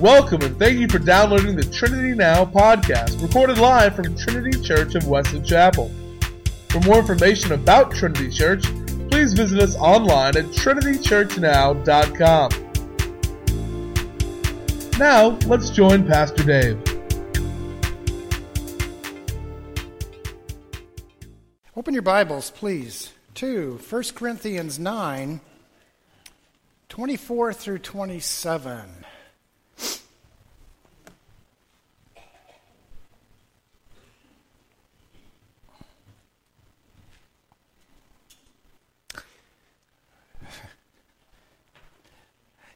Welcome and thank you for downloading the Trinity Now podcast, recorded live from Trinity Church of Wesley Chapel. For more information about Trinity Church, please visit us online at trinitychurchnow.com. Now, let's join Pastor Dave. Open your Bibles, please, to 1 Corinthians 9, 24 through 27.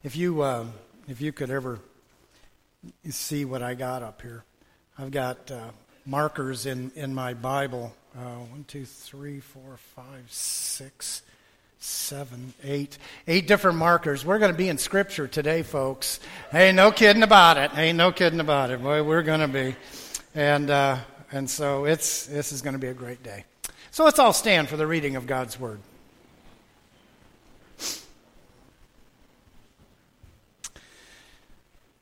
If you, uh, if you could ever see what I got up here, I've got uh, markers in, in my Bible. Uh, one, two, three, four, five, six, seven, eight. Eight different markers. We're going to be in Scripture today, folks. Hey, no kidding about it. Ain't no kidding about it. Boy, we're going to be. And, uh, and so it's, this is going to be a great day. So let's all stand for the reading of God's Word.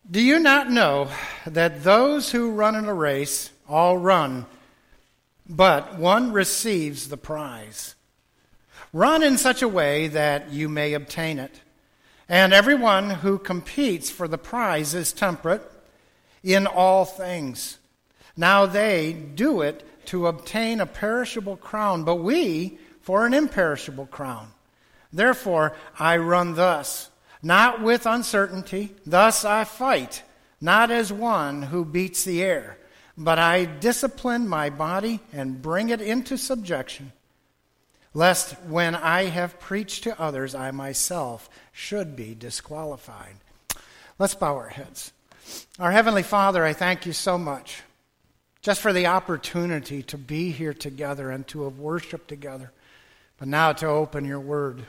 Do you not know that those who run in a race all run, but one receives the prize? Run in such a way that you may obtain it. And everyone who competes for the prize is temperate in all things. Now they do it to obtain a perishable crown, but we for an imperishable crown. Therefore, I run thus not with uncertainty. Thus I fight, not as one who beats the air, but I discipline my body and bring it into subjection, lest when I have preached to others, I myself should be disqualified. Let's bow our heads. Our Heavenly Father, I thank you so much just for the opportunity to be here together and to have worshiped together, but now to open your word.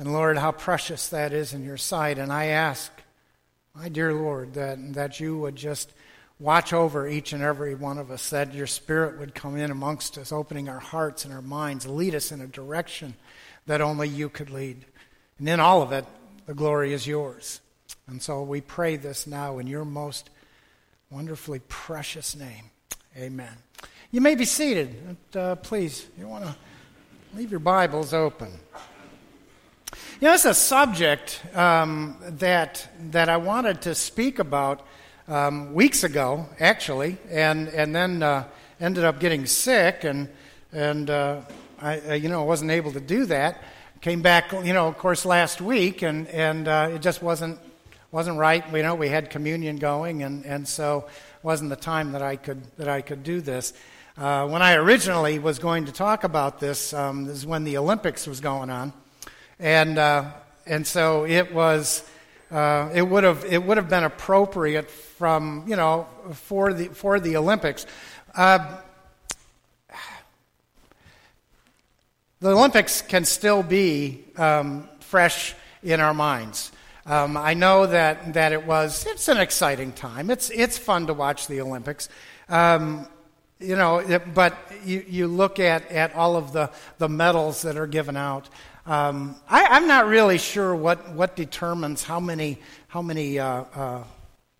And Lord, how precious that is in your sight. And I ask, my dear Lord, that, that you would just watch over each and every one of us, that your Spirit would come in amongst us, opening our hearts and our minds, lead us in a direction that only you could lead. And in all of it, the glory is yours. And so we pray this now in your most wonderfully precious name. Amen. You may be seated. Uh, please, you want to leave your Bibles open. You know, it's a subject um, that, that I wanted to speak about um, weeks ago, actually, and, and then uh, ended up getting sick, and, and uh, I, you know, wasn't able to do that. Came back, you know, of course, last week, and, and uh, it just wasn't, wasn't right. You know, we had communion going, and, and so wasn't the time that I could, that I could do this. Uh, when I originally was going to talk about this, um, this is when the Olympics was going on. And, uh, and so it was, uh, it would have, it would have been appropriate from, you know, for the, for the Olympics. Uh, the Olympics can still be um, fresh in our minds. Um, I know that, that it was, it's an exciting time. It's, it's fun to watch the Olympics. Um, you know, but you, you look at, at all of the, the medals that are given out. Um, I, am not really sure what, what determines how many, how many uh, uh,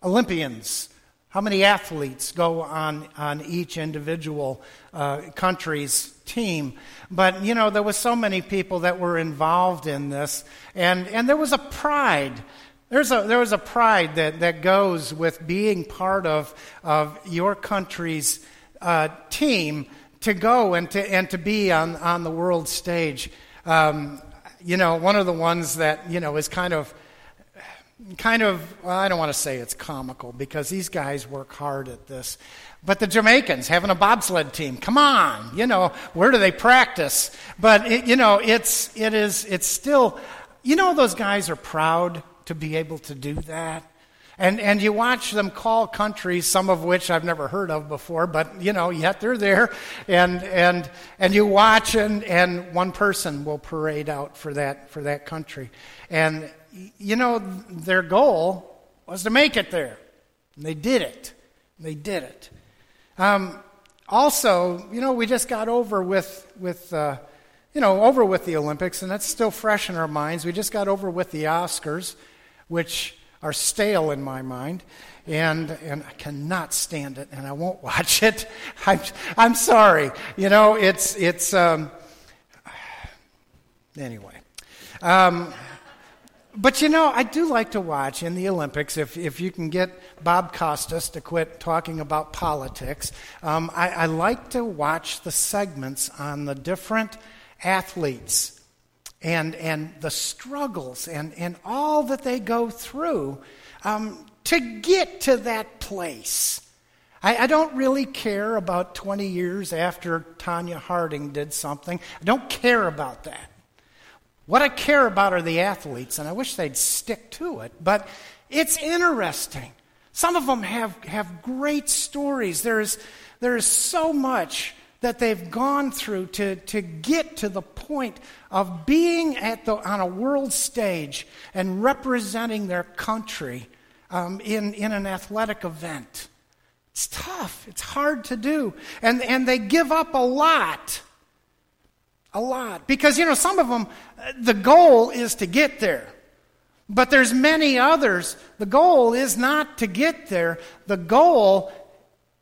Olympians, how many athletes go on, on each individual uh, country's team. But, you know, there was so many people that were involved in this, and, and there was a pride. There's a, there was a pride that, that goes with being part of, of your country's uh, team to go and to, and to be on, on the world stage. Um, you know, one of the ones that, you know, is kind of, kind of, well, I don't want to say it's comical because these guys work hard at this. But the Jamaicans having a bobsled team, come on, you know, where do they practice? But, it, you know, it's, it is, it's still, you know, those guys are proud to be able to do that. And, and you watch them call countries, some of which I've never heard of before, but you know, yet they're there. And, and, and you watch, and, and one person will parade out for that, for that country. And, you know, their goal was to make it there. And they did it. They did it. Um, also, you know, we just got over with, with uh, you know, over with the Olympics, and that's still fresh in our minds. We just got over with the Oscars, which are stale in my mind. And, and I cannot stand it, and I won't watch it. I'm, I'm sorry. You know, it's, it's um, anyway. Um, but you know, I do like to watch in the Olympics, if, if you can get Bob Costas to quit talking about politics, um, I, I like to watch the segments on the different athletes and, and the struggles and, and all that they go through um, to get to that place. I, I, don't really care about 20 years after Tonya Harding did something. I don't care about that. What I care about are the athletes, and I wish they'd stick to it. But it's interesting. Some of them have, have great stories. There is, there is so much that they've gone through to, to get to the point of being at the, on a world stage and representing their country um, in, in an athletic event. It's tough, it's hard to do. And, and they give up a lot a lot. Because, you know, some of them, the goal is to get there. But there's many others. The goal is not to get there. The goal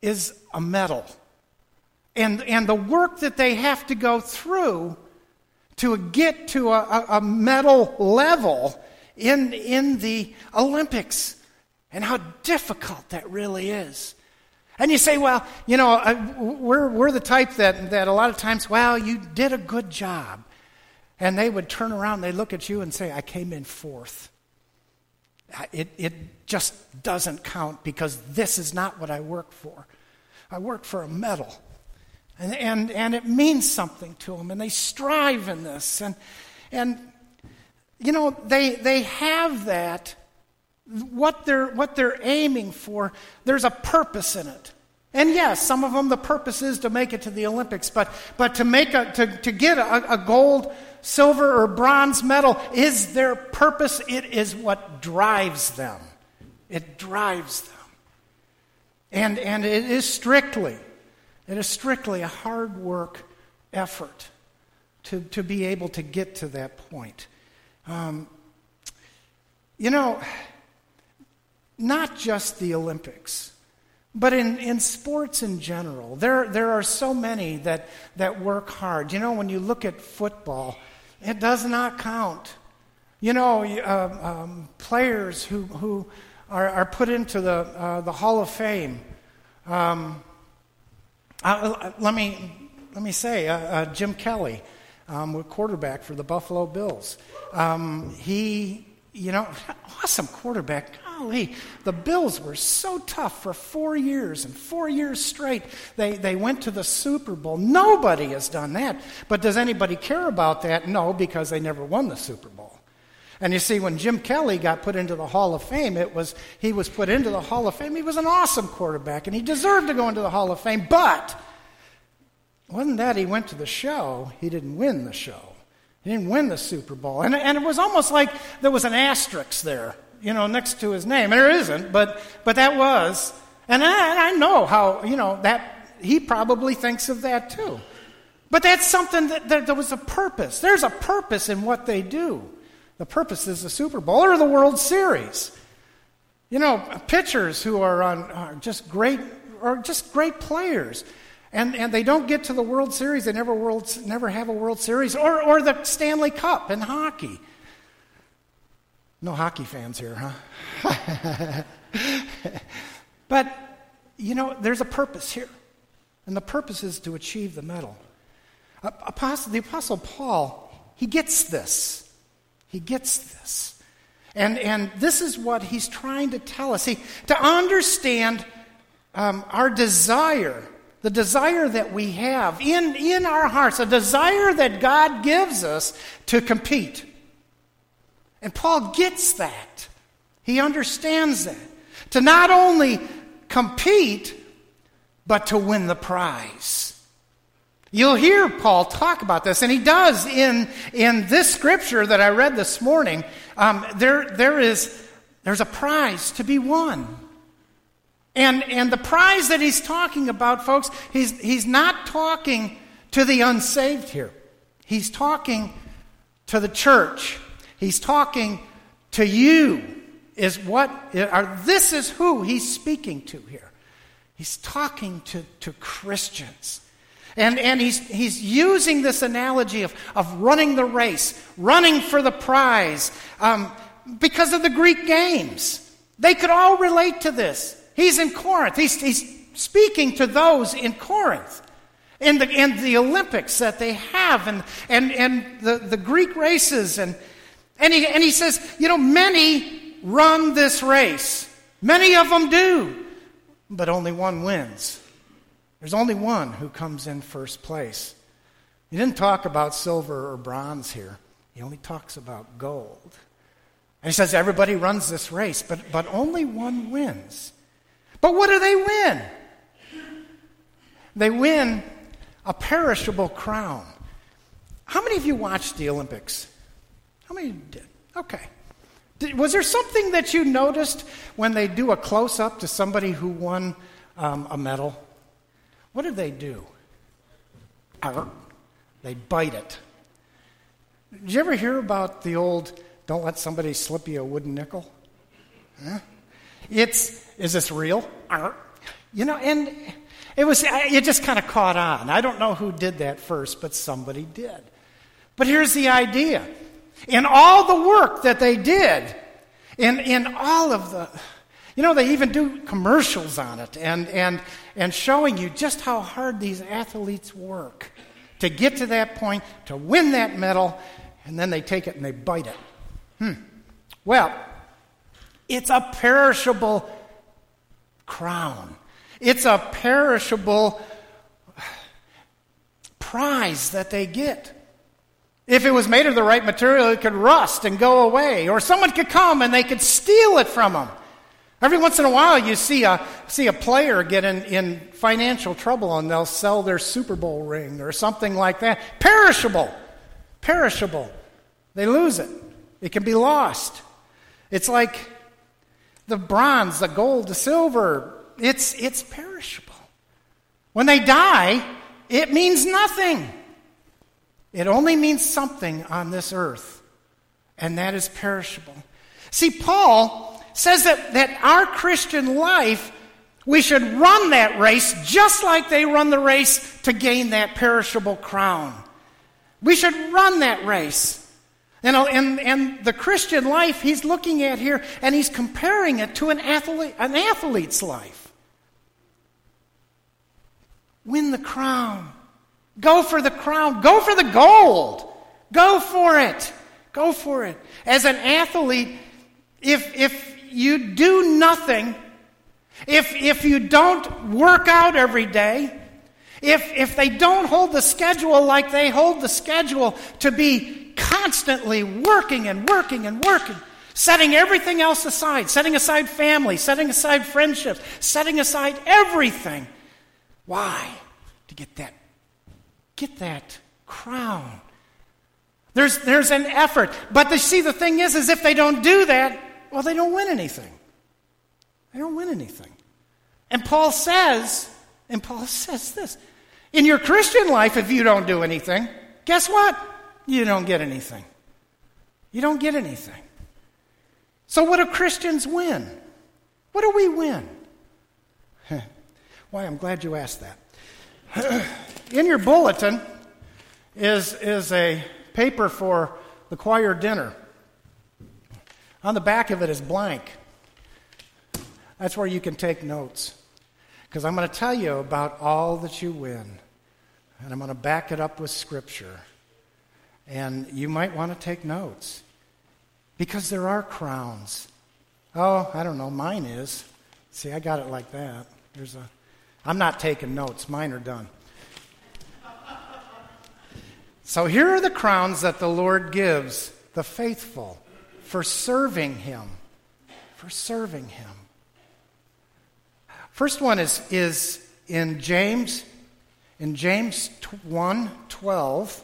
is a medal. And, and the work that they have to go through to get to a, a medal level in, in the Olympics and how difficult that really is. And you say, well, you know, we're, we're the type that, that a lot of times, well, you did a good job. And they would turn around, they look at you and say, I came in fourth. It, it just doesn't count because this is not what I work for. I work for a medal. And, and, and it means something to them, and they strive in this. And, and you know, they, they have that what they're, what they're aiming for, there's a purpose in it. And yes, some of them, the purpose is to make it to the Olympics, but, but to, make a, to, to get a, a gold, silver, or bronze medal is their purpose. It is what drives them. It drives them. And, and it is strictly, it is strictly a hard work effort to, to be able to get to that point. Um, you know, not just the Olympics, but in, in sports in general. There, there are so many that, that work hard. You know, when you look at football, it does not count. You know, uh, um, players who, who are, are put into the, uh, the Hall of Fame. Um, uh, let, me, let me say, uh, uh, Jim Kelly, um, quarterback for the Buffalo Bills. Um, he, you know, awesome quarterback golly, the Bills were so tough for four years and four years straight. They, they went to the Super Bowl. Nobody has done that. But does anybody care about that? No, because they never won the Super Bowl. And you see, when Jim Kelly got put into the Hall of Fame, it was he was put into the Hall of Fame. He was an awesome quarterback, and he deserved to go into the Hall of Fame. But wasn't that he went to the show? He didn't win the show. He didn't win the Super Bowl, and, and it was almost like there was an asterisk there you know, next to his name. There isn't, but, but that was. And I, I know how, you know, that he probably thinks of that too. But that's something that, that there was a purpose. There's a purpose in what they do. The purpose is the Super Bowl or the World Series. You know, pitchers who are on are just great or just great players. And, and they don't get to the World Series, they never, world, never have a World Series, or, or the Stanley Cup in hockey. No hockey fans here, huh? but, you know, there's a purpose here. And the purpose is to achieve the medal. Apostle, the Apostle Paul, he gets this. He gets this. And, and this is what he's trying to tell us. See, to understand um, our desire, the desire that we have in, in our hearts, a desire that God gives us to compete and Paul gets that. He understands that. To not only compete, but to win the prize. You'll hear Paul talk about this, and he does in, in this scripture that I read this morning. Um, there, there is, there's a prize to be won. And, and the prize that he's talking about, folks, he's, he's not talking to the unsaved here. He's talking to the church He's talking to you is what, are, this is who he's speaking to here. He's talking to, to Christians. And, and he's, he's using this analogy of, of running the race, running for the prize, um, because of the Greek games. They could all relate to this. He's in Corinth. He's, he's speaking to those in Corinth. In the, in the Olympics that they have, and, and, and the, the Greek races. And, and, he, and he says, you know, many run this race. Many of them do, but only one wins. There's only one who comes in first place. He didn't talk about silver or bronze here, he only talks about gold. And he says everybody runs this race, but, but only one wins. But what do they win? They win a perishable crown. How many of you watched the Olympics? How many did? Okay. Did, was there something that you noticed when they do a close up to somebody who won um, a medal? What did they do? They bite it. Did you ever hear about the old don't let somebody slip you a wooden nickel? Huh? It's, is this real? You know, and it was, it just kind of caught on. I don't know who did that first, but somebody did. But here's the idea. In all the work that they did, in, in all of the, you know, they even do commercials on it and, and, and showing you just how hard these athletes work to get to that point, to win that medal, and then they take it and they bite it. Hmm. Well, it's a perishable crown. It's a perishable prize that they get. If it was made of the right material, it could rust and go away, or someone could come and they could steal it from them. Every once in a while, you see a, see a player get in, in financial trouble and they'll sell their Super Bowl ring or something like that. Perishable. Perishable. They lose it. It can be lost. It's like the bronze, the gold, the silver. It's, it's perishable. When they die, it means nothing. It only means something on this earth, and that is perishable. See, Paul says that, that our Christian life, we should run that race just like they run the race to gain that perishable crown. We should run that race. And, and, and the Christian life he's looking at here, and he's comparing it to an, athlete, an athlete's life. Win the crown. Go for the crown. Go for the gold. Go for it. Go for it. As an athlete, if, if you do nothing, if, if you don't work out every day, if, if they don't hold the schedule like they hold the schedule to be constantly working and working and working, setting everything else aside, setting aside family, setting aside friendships, setting aside everything. Why? To get that, get that crown. There's, there's an effort. But the, see, the thing is, is if they don't do that, well, they don't win anything. They don't win anything. And Paul says, and Paul says this in your Christian life, if you don't do anything, guess what? you don't get anything. You don't get anything. So, what do Christians win? What do we win? Why, I'm glad you asked that. In your bulletin is, is a paper for the choir dinner. On the back of it is blank. That's where you can take notes. Because I'm going to tell you about all that you win. And I'm going to back it up with Scripture. And you might want to take notes because there are crowns. Oh, I don't know. Mine is. See, I got it like that. There's a. I'm not taking notes. Mine are done. So here are the crowns that the Lord gives the faithful for serving Him. For serving Him. First one is, is in James, in James 1 12.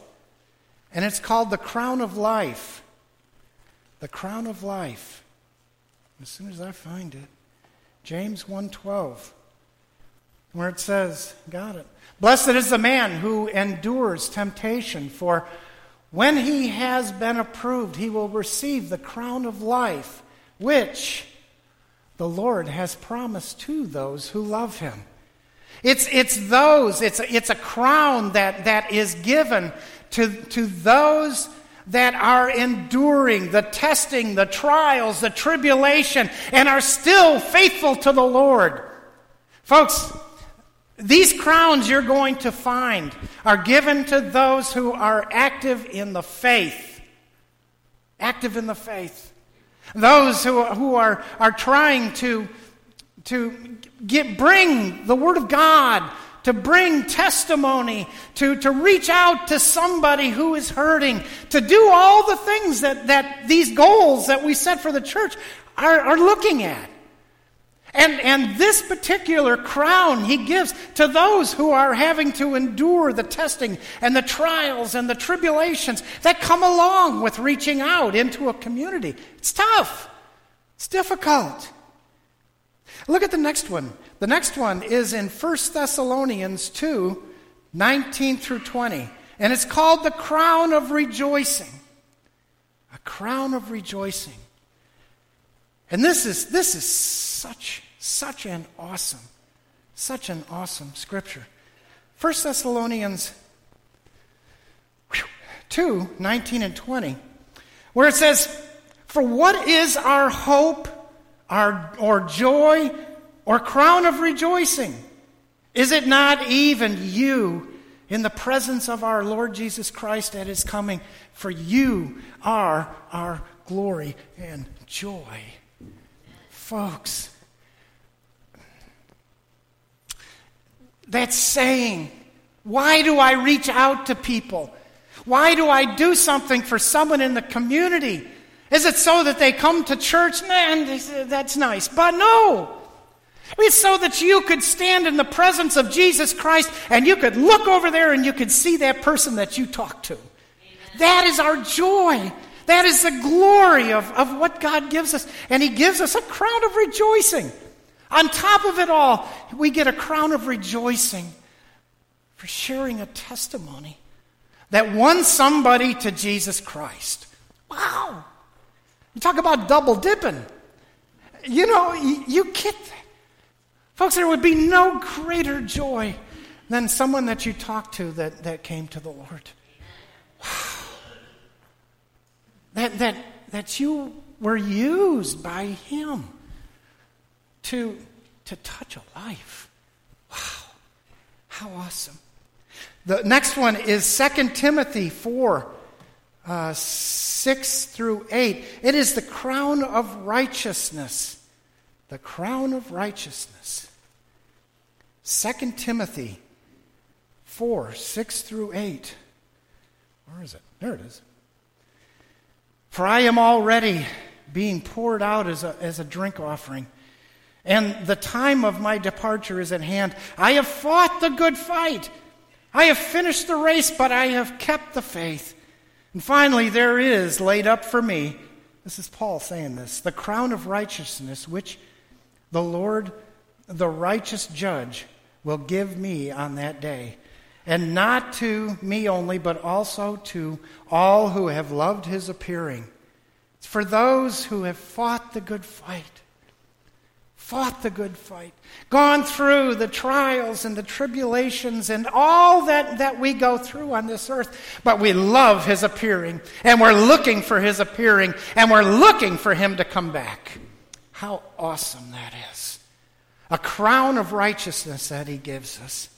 And it's called the crown of life. The crown of life. As soon as I find it, James 1:12 where it says, got it. Blessed is the man who endures temptation, for when he has been approved, he will receive the crown of life which the Lord has promised to those who love him. It's, it's those, it's a, it's a crown that, that is given to, to those that are enduring the testing, the trials, the tribulation, and are still faithful to the Lord. Folks, these crowns you're going to find are given to those who are active in the faith. Active in the faith. Those who, who are, are trying to, to get, bring the Word of God, to bring testimony, to, to reach out to somebody who is hurting, to do all the things that, that these goals that we set for the church are, are looking at. And, and this particular crown he gives to those who are having to endure the testing and the trials and the tribulations that come along with reaching out into a community. It's tough, it's difficult. Look at the next one. The next one is in 1 Thessalonians 2 19 through 20. And it's called the crown of rejoicing. A crown of rejoicing. And this is, this is such such an awesome, such an awesome scripture. 1 Thessalonians 2 19 and 20, where it says, For what is our hope, our, or joy, or crown of rejoicing? Is it not even you in the presence of our Lord Jesus Christ at his coming? For you are our glory and joy. Folks, That's saying, why do I reach out to people? Why do I do something for someone in the community? Is it so that they come to church? Man, that's nice. But no. It's so that you could stand in the presence of Jesus Christ and you could look over there and you could see that person that you talked to. Amen. That is our joy. That is the glory of, of what God gives us. And He gives us a crown of rejoicing. On top of it all, we get a crown of rejoicing for sharing a testimony that won somebody to Jesus Christ. Wow. You talk about double dipping. You know, you, get that. Folks, there would be no greater joy than someone that you talked to that, that came to the Lord. Wow. That, that, that you were used by Him to, to touch a life. Wow, how awesome. The next one is 2 Timothy 4 uh, 6 through 8. It is the crown of righteousness. The crown of righteousness. 2 Timothy 4 6 through 8. Where is it? There it is. For I am already being poured out as a, as a drink offering and the time of my departure is at hand. I have fought the good fight. I have finished the race, but I have kept the faith. And finally, there is laid up for me, this is Paul saying this, the crown of righteousness, which the Lord, the righteous judge, will give me on that day. And not to me only, but also to all who have loved his appearing. It's for those who have fought the good fight fought the good fight, gone through the trials and the tribulations and all that, that we go through on this earth. But we love his appearing, and we're looking for his appearing, and we're looking for him to come back. How awesome that is! A crown of righteousness that he gives us.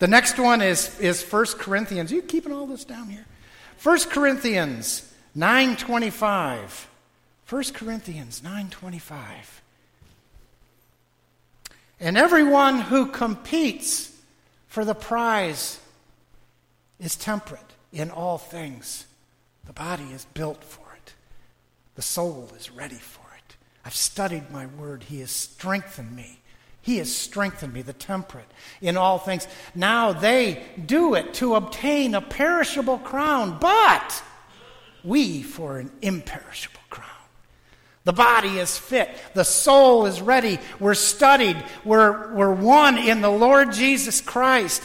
The next one is, is 1 Corinthians. Are you keeping all this down here? 1 Corinthians 9.25. 1 Corinthians 9.25. And everyone who competes for the prize is temperate in all things. The body is built for it, the soul is ready for it. I've studied my word, He has strengthened me. He has strengthened me, the temperate, in all things. Now they do it to obtain a perishable crown, but we for an imperishable crown. The body is fit. The soul is ready. We're studied. We're, we're one in the Lord Jesus Christ.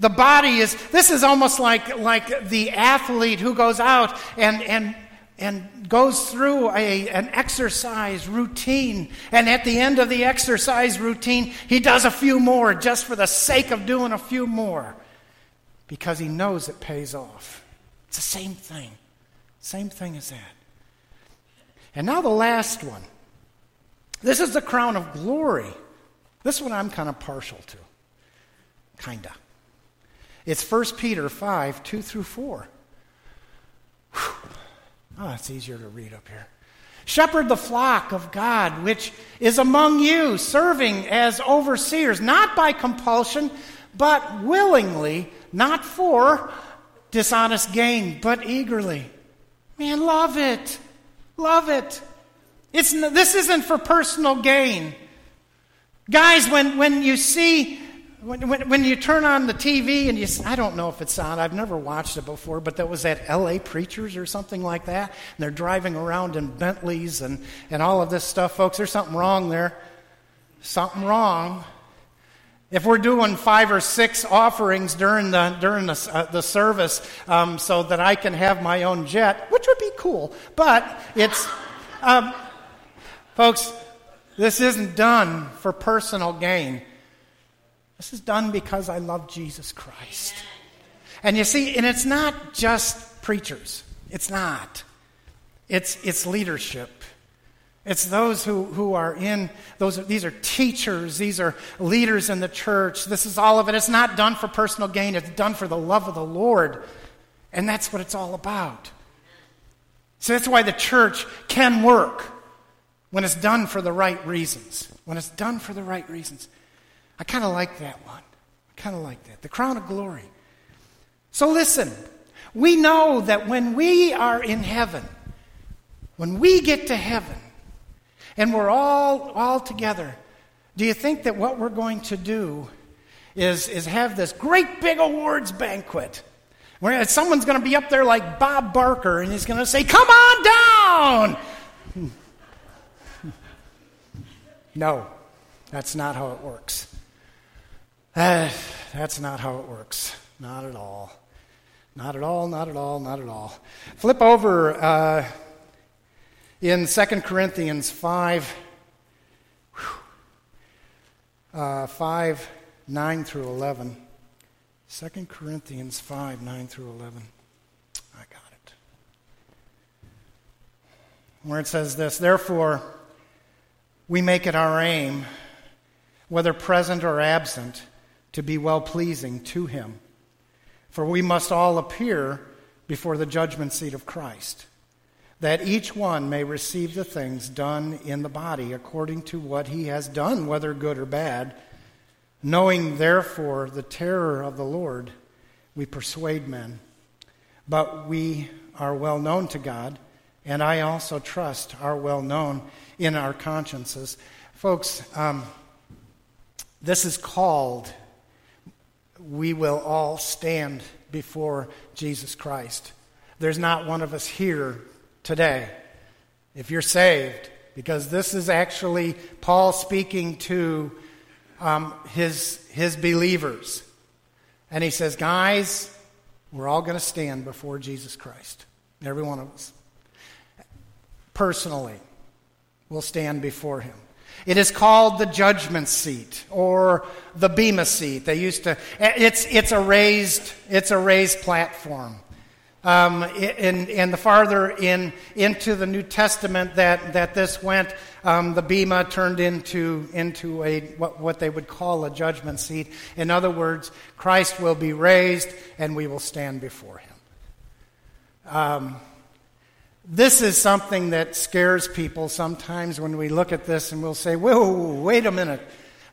The body is, this is almost like, like the athlete who goes out and, and and goes through a, an exercise routine. And at the end of the exercise routine, he does a few more just for the sake of doing a few more because he knows it pays off. It's the same thing. Same thing as that. And now the last one. This is the crown of glory. This one I'm kind of partial to. Kinda. It's 1 Peter 5, 2 through 4. Whew. Oh, it's easier to read up here. Shepherd the flock of God, which is among you, serving as overseers, not by compulsion, but willingly, not for dishonest gain, but eagerly. Man, love it. Love it. It's, this isn't for personal gain. Guys, when, when you see when, when, when, you turn on the TV and you, I don't know if it's on, I've never watched it before, but that was that LA Preachers or something like that. And they're driving around in Bentleys and, and all of this stuff, folks. There's something wrong there. Something wrong. If we're doing five or six offerings during the, during the, uh, the service um, so that I can have my own jet, which would be cool, but it's, um, folks, this isn't done for personal gain. This is done because I love Jesus Christ. And you see, and it's not just preachers. It's not. It's, it's leadership. It's those who, who are in those these are teachers, these are leaders in the church. This is all of it. It's not done for personal gain, it's done for the love of the Lord. And that's what it's all about. So that's why the church can work when it's done for the right reasons. When it's done for the right reasons. I kind of like that one. I kind of like that. The crown of glory. So listen, we know that when we are in heaven, when we get to heaven, and we're all, all together, do you think that what we're going to do is, is have this great big awards banquet? Where someone's going to be up there like Bob Barker and he's going to say, Come on down! no, that's not how it works. Uh, that's not how it works. Not at all. Not at all, not at all, not at all. Flip over uh, in 2 Corinthians 5, uh, 5, 9 through 11. 2 Corinthians 5, 9 through 11. I got it. Where it says this Therefore, we make it our aim, whether present or absent to be well pleasing to him. For we must all appear before the judgment seat of Christ, that each one may receive the things done in the body according to what he has done, whether good or bad. Knowing therefore the terror of the Lord, we persuade men. But we are well known to God, and I also trust are well known in our consciences. Folks, um, this is called we will all stand before Jesus Christ. There's not one of us here today, if you're saved, because this is actually Paul speaking to um, his, his believers. And he says, Guys, we're all going to stand before Jesus Christ. Every one of us. Personally, we'll stand before him. It is called the judgment seat or the bema seat. They used to. It's it's a raised it's a raised platform. Um, and, the farther in into the New Testament that, that this went, um, the bema turned into into a what, what they would call a judgment seat. In other words, Christ will be raised, and we will stand before Him. Um, this is something that scares people sometimes when we look at this and we'll say, whoa, wait a minute.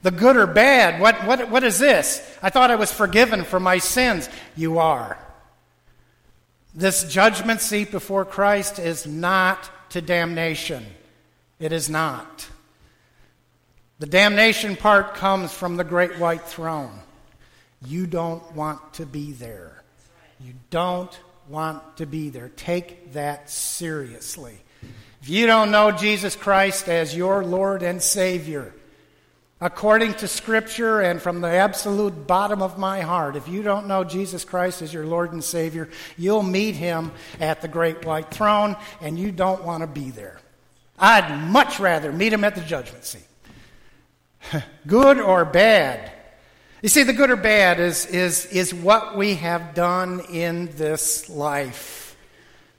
The good or bad? What, what, what is this? I thought I was forgiven for my sins. You are. This judgment seat before Christ is not to damnation. It is not. The damnation part comes from the great white throne. You don't want to be there. You don't want to be there. Take that seriously. If you don't know Jesus Christ as your Lord and Savior, according to Scripture and from the absolute bottom of my heart, if you don't know Jesus Christ as your Lord and Savior, you'll meet him at the great white throne, and you don't want to be there. I'd much rather meet him at the judgment seat. good or bad. You see, the good or bad is, is, is what we have done in this life.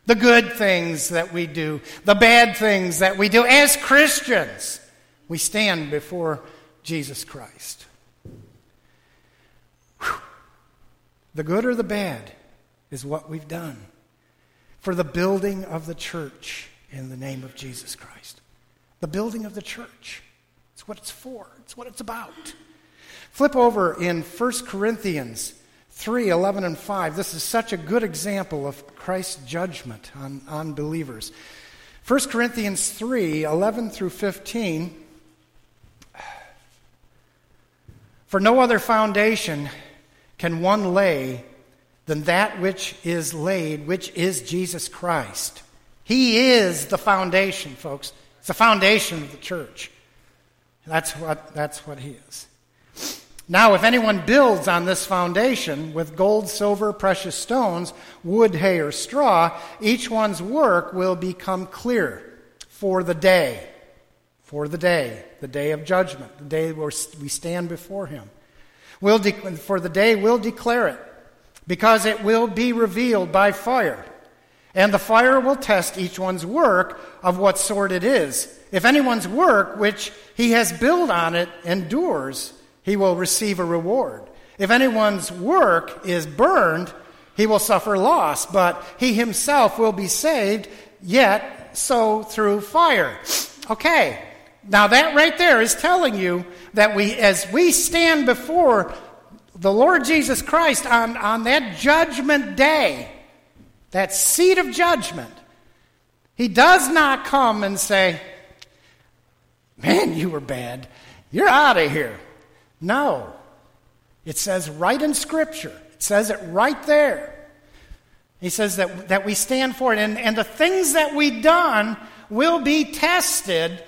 The good things that we do, the bad things that we do as Christians. We stand before Jesus Christ. Whew. The good or the bad is what we've done for the building of the church in the name of Jesus Christ. The building of the church. It's what it's for, it's what it's about. Flip over in 1 Corinthians 3 11 and 5. This is such a good example of Christ's judgment on, on believers. 1 Corinthians 3 11 through 15. For no other foundation can one lay than that which is laid, which is Jesus Christ. He is the foundation, folks. It's the foundation of the church. That's what, that's what he is. Now, if anyone builds on this foundation with gold, silver, precious stones, wood, hay, or straw, each one's work will become clear for the day for the day, the day of judgment, the day where we stand before Him. We'll de- for the day, we'll declare it, because it will be revealed by fire. And the fire will test each one's work of what sort it is. If anyone's work which he has built on it endures, he will receive a reward. If anyone's work is burned, he will suffer loss, but he himself will be saved, yet so through fire. Okay, now, that right there is telling you that we, as we stand before the Lord Jesus Christ on, on that judgment day, that seat of judgment, He does not come and say, Man, you were bad. You're out of here. No. It says right in Scripture, it says it right there. He says that, that we stand for it, and, and the things that we've done will be tested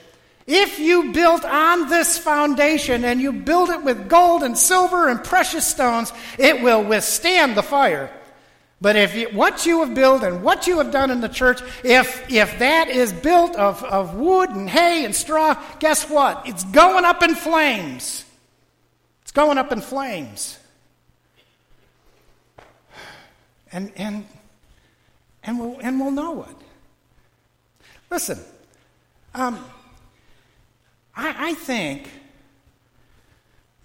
if you built on this foundation and you build it with gold and silver and precious stones, it will withstand the fire. But if you, what you have built and what you have done in the church, if, if that is built of, of wood and hay and straw, guess what? It's going up in flames. It's going up in flames. And, and, and, we'll, and we'll know it. Listen, um, I, I think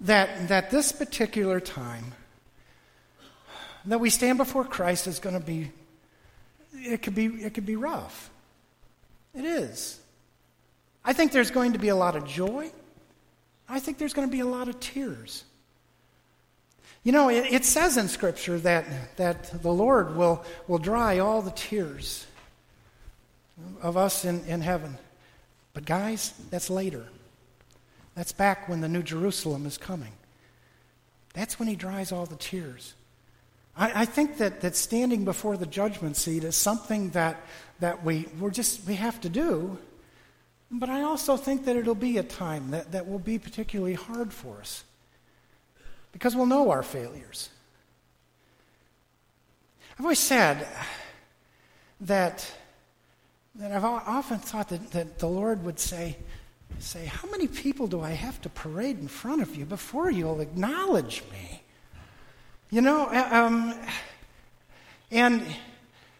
that, that this particular time that we stand before Christ is going to be it could be it could be rough. It is. I think there's going to be a lot of joy. I think there's going to be a lot of tears. You know, it, it, says in Scripture that, that the Lord will, will dry all the tears of us in, in heaven. But, guys, that's later. That's back when the New Jerusalem is coming. That's when he dries all the tears. I, I, think that, that standing before the judgment seat is something that, that we, we're just, we have to do. But I also think that it'll be a time that, that will be particularly hard for us because we'll know our failures. I've always said that, that I've often thought that, that the Lord would say, say, How many people do I have to parade in front of you before you'll acknowledge me? You know, uh, um, and,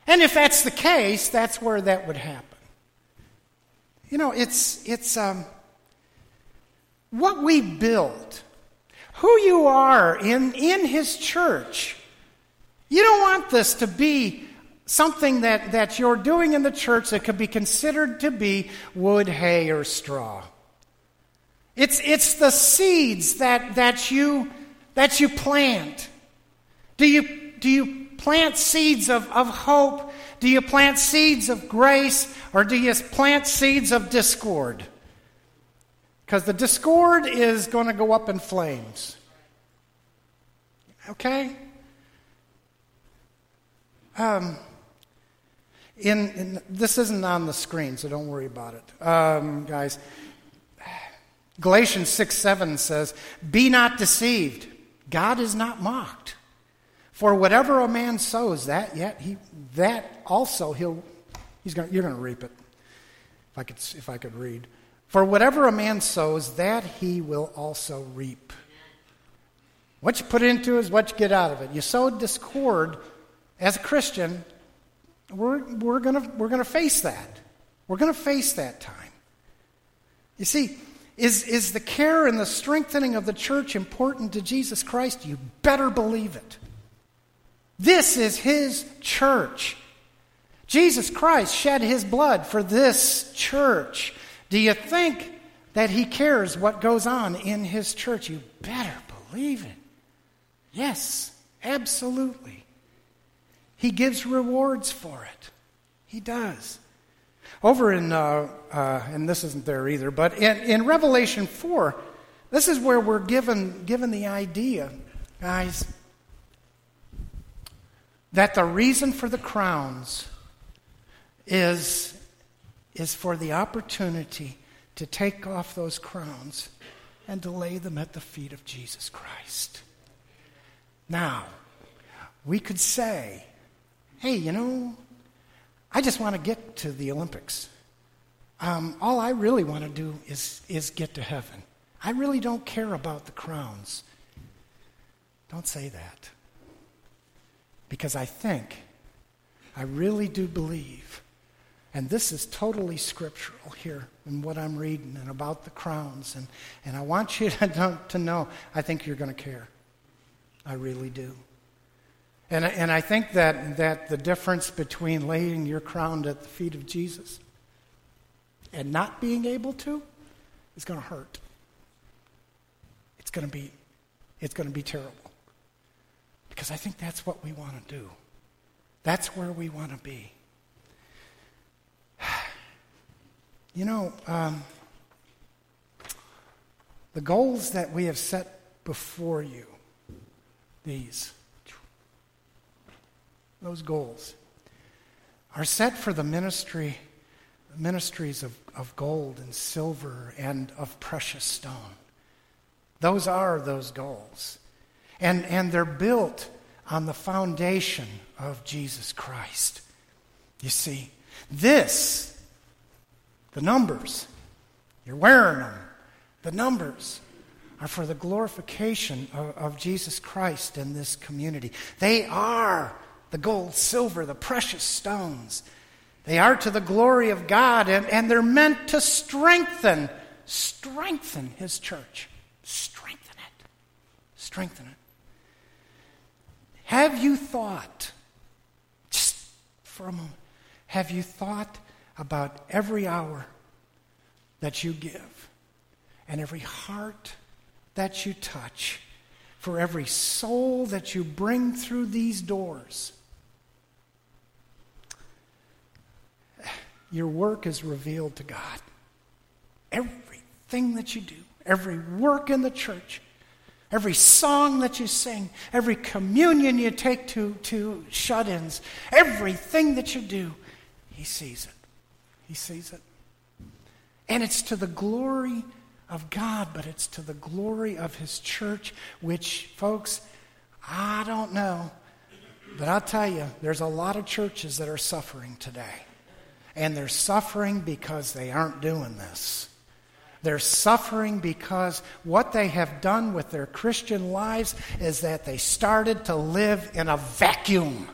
and if that's the case, that's where that would happen. You know, it's, it's um, what we build, who you are in, in His church. You don't want this to be something that, that you're doing in the church that could be considered to be wood, hay, or straw. It's, it's the seeds that, that, you, that you plant. Do you, do you plant seeds of, of hope? Do you plant seeds of grace? Or do you plant seeds of discord? Because the discord is going to go up in flames. Okay? Um, in, in, this isn't on the screen, so don't worry about it, um, guys. Galatians 6 7 says, Be not deceived. God is not mocked. For whatever a man sows, that yet he that also he'll he's gonna, you're going to reap it. If I could if I could read. For whatever a man sows, that he will also reap. What you put into is what you get out of it. You sow discord as a Christian, we're, we're going we're gonna face that. We're going to face that time. You see, is, is the care and the strengthening of the church important to Jesus Christ? You better believe it. This is his church. Jesus Christ shed his blood for this church. Do you think that he cares what goes on in his church? You better believe it. Yes, absolutely. He gives rewards for it. He does. Over in, uh, uh, and this isn't there either, but in, in Revelation 4, this is where we're given, given the idea, guys, that the reason for the crowns is, is for the opportunity to take off those crowns and to lay them at the feet of Jesus Christ. Now, we could say, hey, you know, I just want to get to the Olympics. Um, all I really want to do is, is get to heaven. I really don't care about the crowns. Don't say that. Because I think, I really do believe, and this is totally scriptural here in what I'm reading and about the crowns, and, and I want you to, to know, I think you're going to care. I really do. And, and I think that, that the difference between laying your crown at the feet of Jesus and not being able to is going to hurt. It's going to be, it's going to be terrible. Because I think that's what we want to do. That's where we want to be. You know, um, the goals that we have set before you, these, those goals are set for the ministry ministries of, of gold and silver and of precious stone. Those are those goals. And, and they're built on the foundation of jesus christ. You see this the numbers you're wearing them. The numbers are for the glorification of, of jesus christ in this community. They are the gold, silver, the precious stones. They are to the glory of God, and, and they're meant to strengthen, strengthen His church. Strengthen it. Strengthen it. Have you thought, just for a moment, have you thought about every hour that you give and every heart that you touch, for every soul that you bring through these doors? Your work is revealed to God. Everything that you do, every work in the church, every song that you sing, every communion you take to, to shut ins, everything that you do, He sees it. He sees it. And it's to the glory of God, but it's to the glory of His church, which, folks, I don't know, but I'll tell you, there's a lot of churches that are suffering today. And they're suffering because they aren't doing this. They're suffering because what they have done with their Christian lives is that they started to live in a vacuum.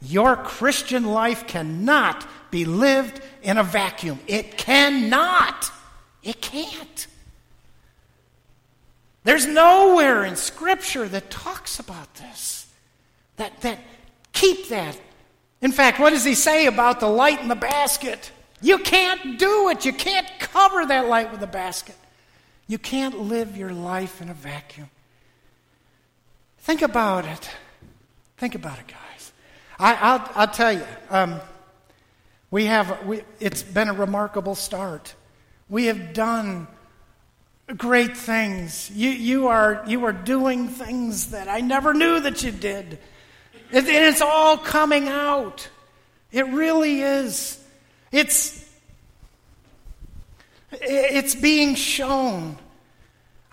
Your Christian life cannot be lived in a vacuum. It cannot. It can't. There's nowhere in Scripture that talks about this. That, that keep that in fact, what does he say about the light in the basket? You can't do it. You can't cover that light with a basket. You can't live your life in a vacuum. Think about it. Think about it, guys. I, will I'll tell you, um, we have, we, it's been a remarkable start. We have done great things. You, you, are, you are doing things that I never knew that you did. And it's all coming out. It really is. It's, It's being shown.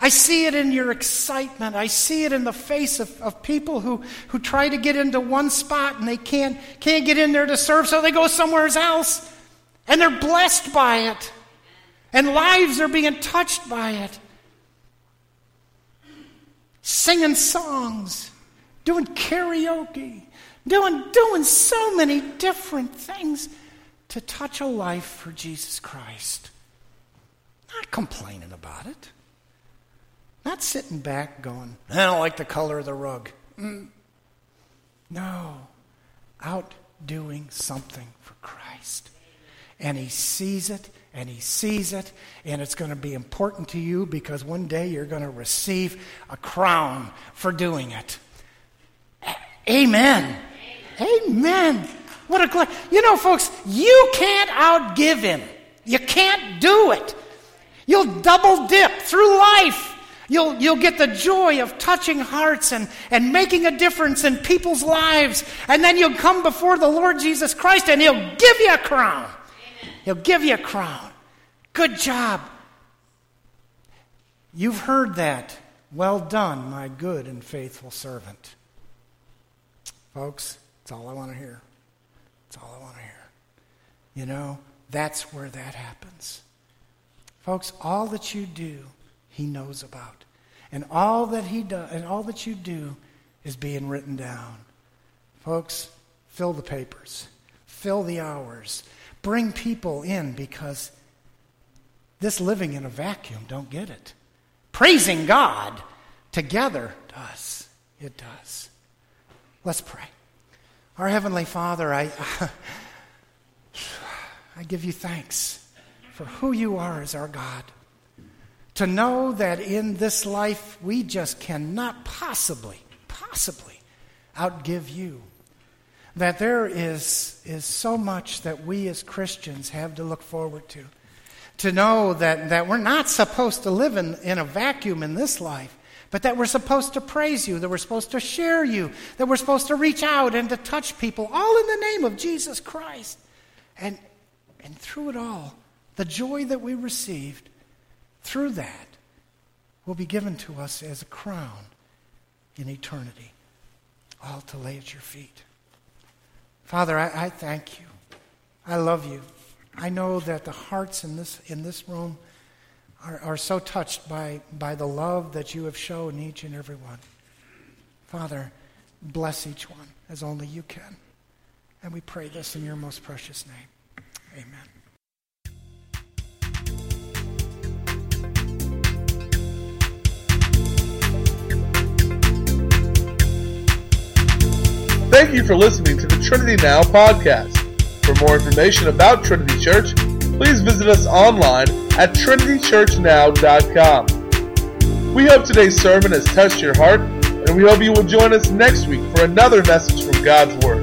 I see it in your excitement. I see it in the face of, of people who, who try to get into one spot and they can't, can't get in there to serve, so they go somewhere else. And they're blessed by it. And lives are being touched by it. Singing songs, doing karaoke, doing, doing so many different things to touch a life for Jesus Christ. Not complaining about it. Not sitting back going, I don't like the color of the rug. Mm. No. Out doing something for Christ. And he sees it and he sees it, and it's going to be important to you because one day you're going to receive a crown for doing it. Amen. Amen. What a glad. You know, folks, you can't outgive him. You can't do it. You'll double dip through life. You'll, you'll get the joy of touching hearts and, and making a difference in people's lives. And then you'll come before the Lord Jesus Christ and He'll give you a crown. Amen. He'll give you a crown. Good job. You've heard that. Well done, my good and faithful servant. Folks, that's all I want to hear. That's all I want to hear. You know, that's where that happens. Folks, all that you do, he knows about. And all that he does and all that you do is being written down. Folks, fill the papers. Fill the hours. Bring people in because this living in a vacuum don't get it. Praising God together does. It does. Let's pray. Our Heavenly Father, I, I give you thanks for who you are as our God. To know that in this life we just cannot possibly, possibly outgive you. That there is, is so much that we as Christians have to look forward to. To know that, that we're not supposed to live in, in a vacuum in this life, but that we're supposed to praise you, that we're supposed to share you, that we're supposed to reach out and to touch people, all in the name of Jesus Christ. And, and through it all, the joy that we received through that will be given to us as a crown in eternity, all to lay at your feet. Father, I, I thank you. I love you. I know that the hearts in this, in this room are, are so touched by, by the love that you have shown each and every one. Father, bless each one as only you can. And we pray this in your most precious name. Amen. Thank you for listening to the Trinity Now podcast. For more information about Trinity Church, please visit us online at trinitychurchnow.com. We hope today's sermon has touched your heart, and we hope you will join us next week for another message from God's Word.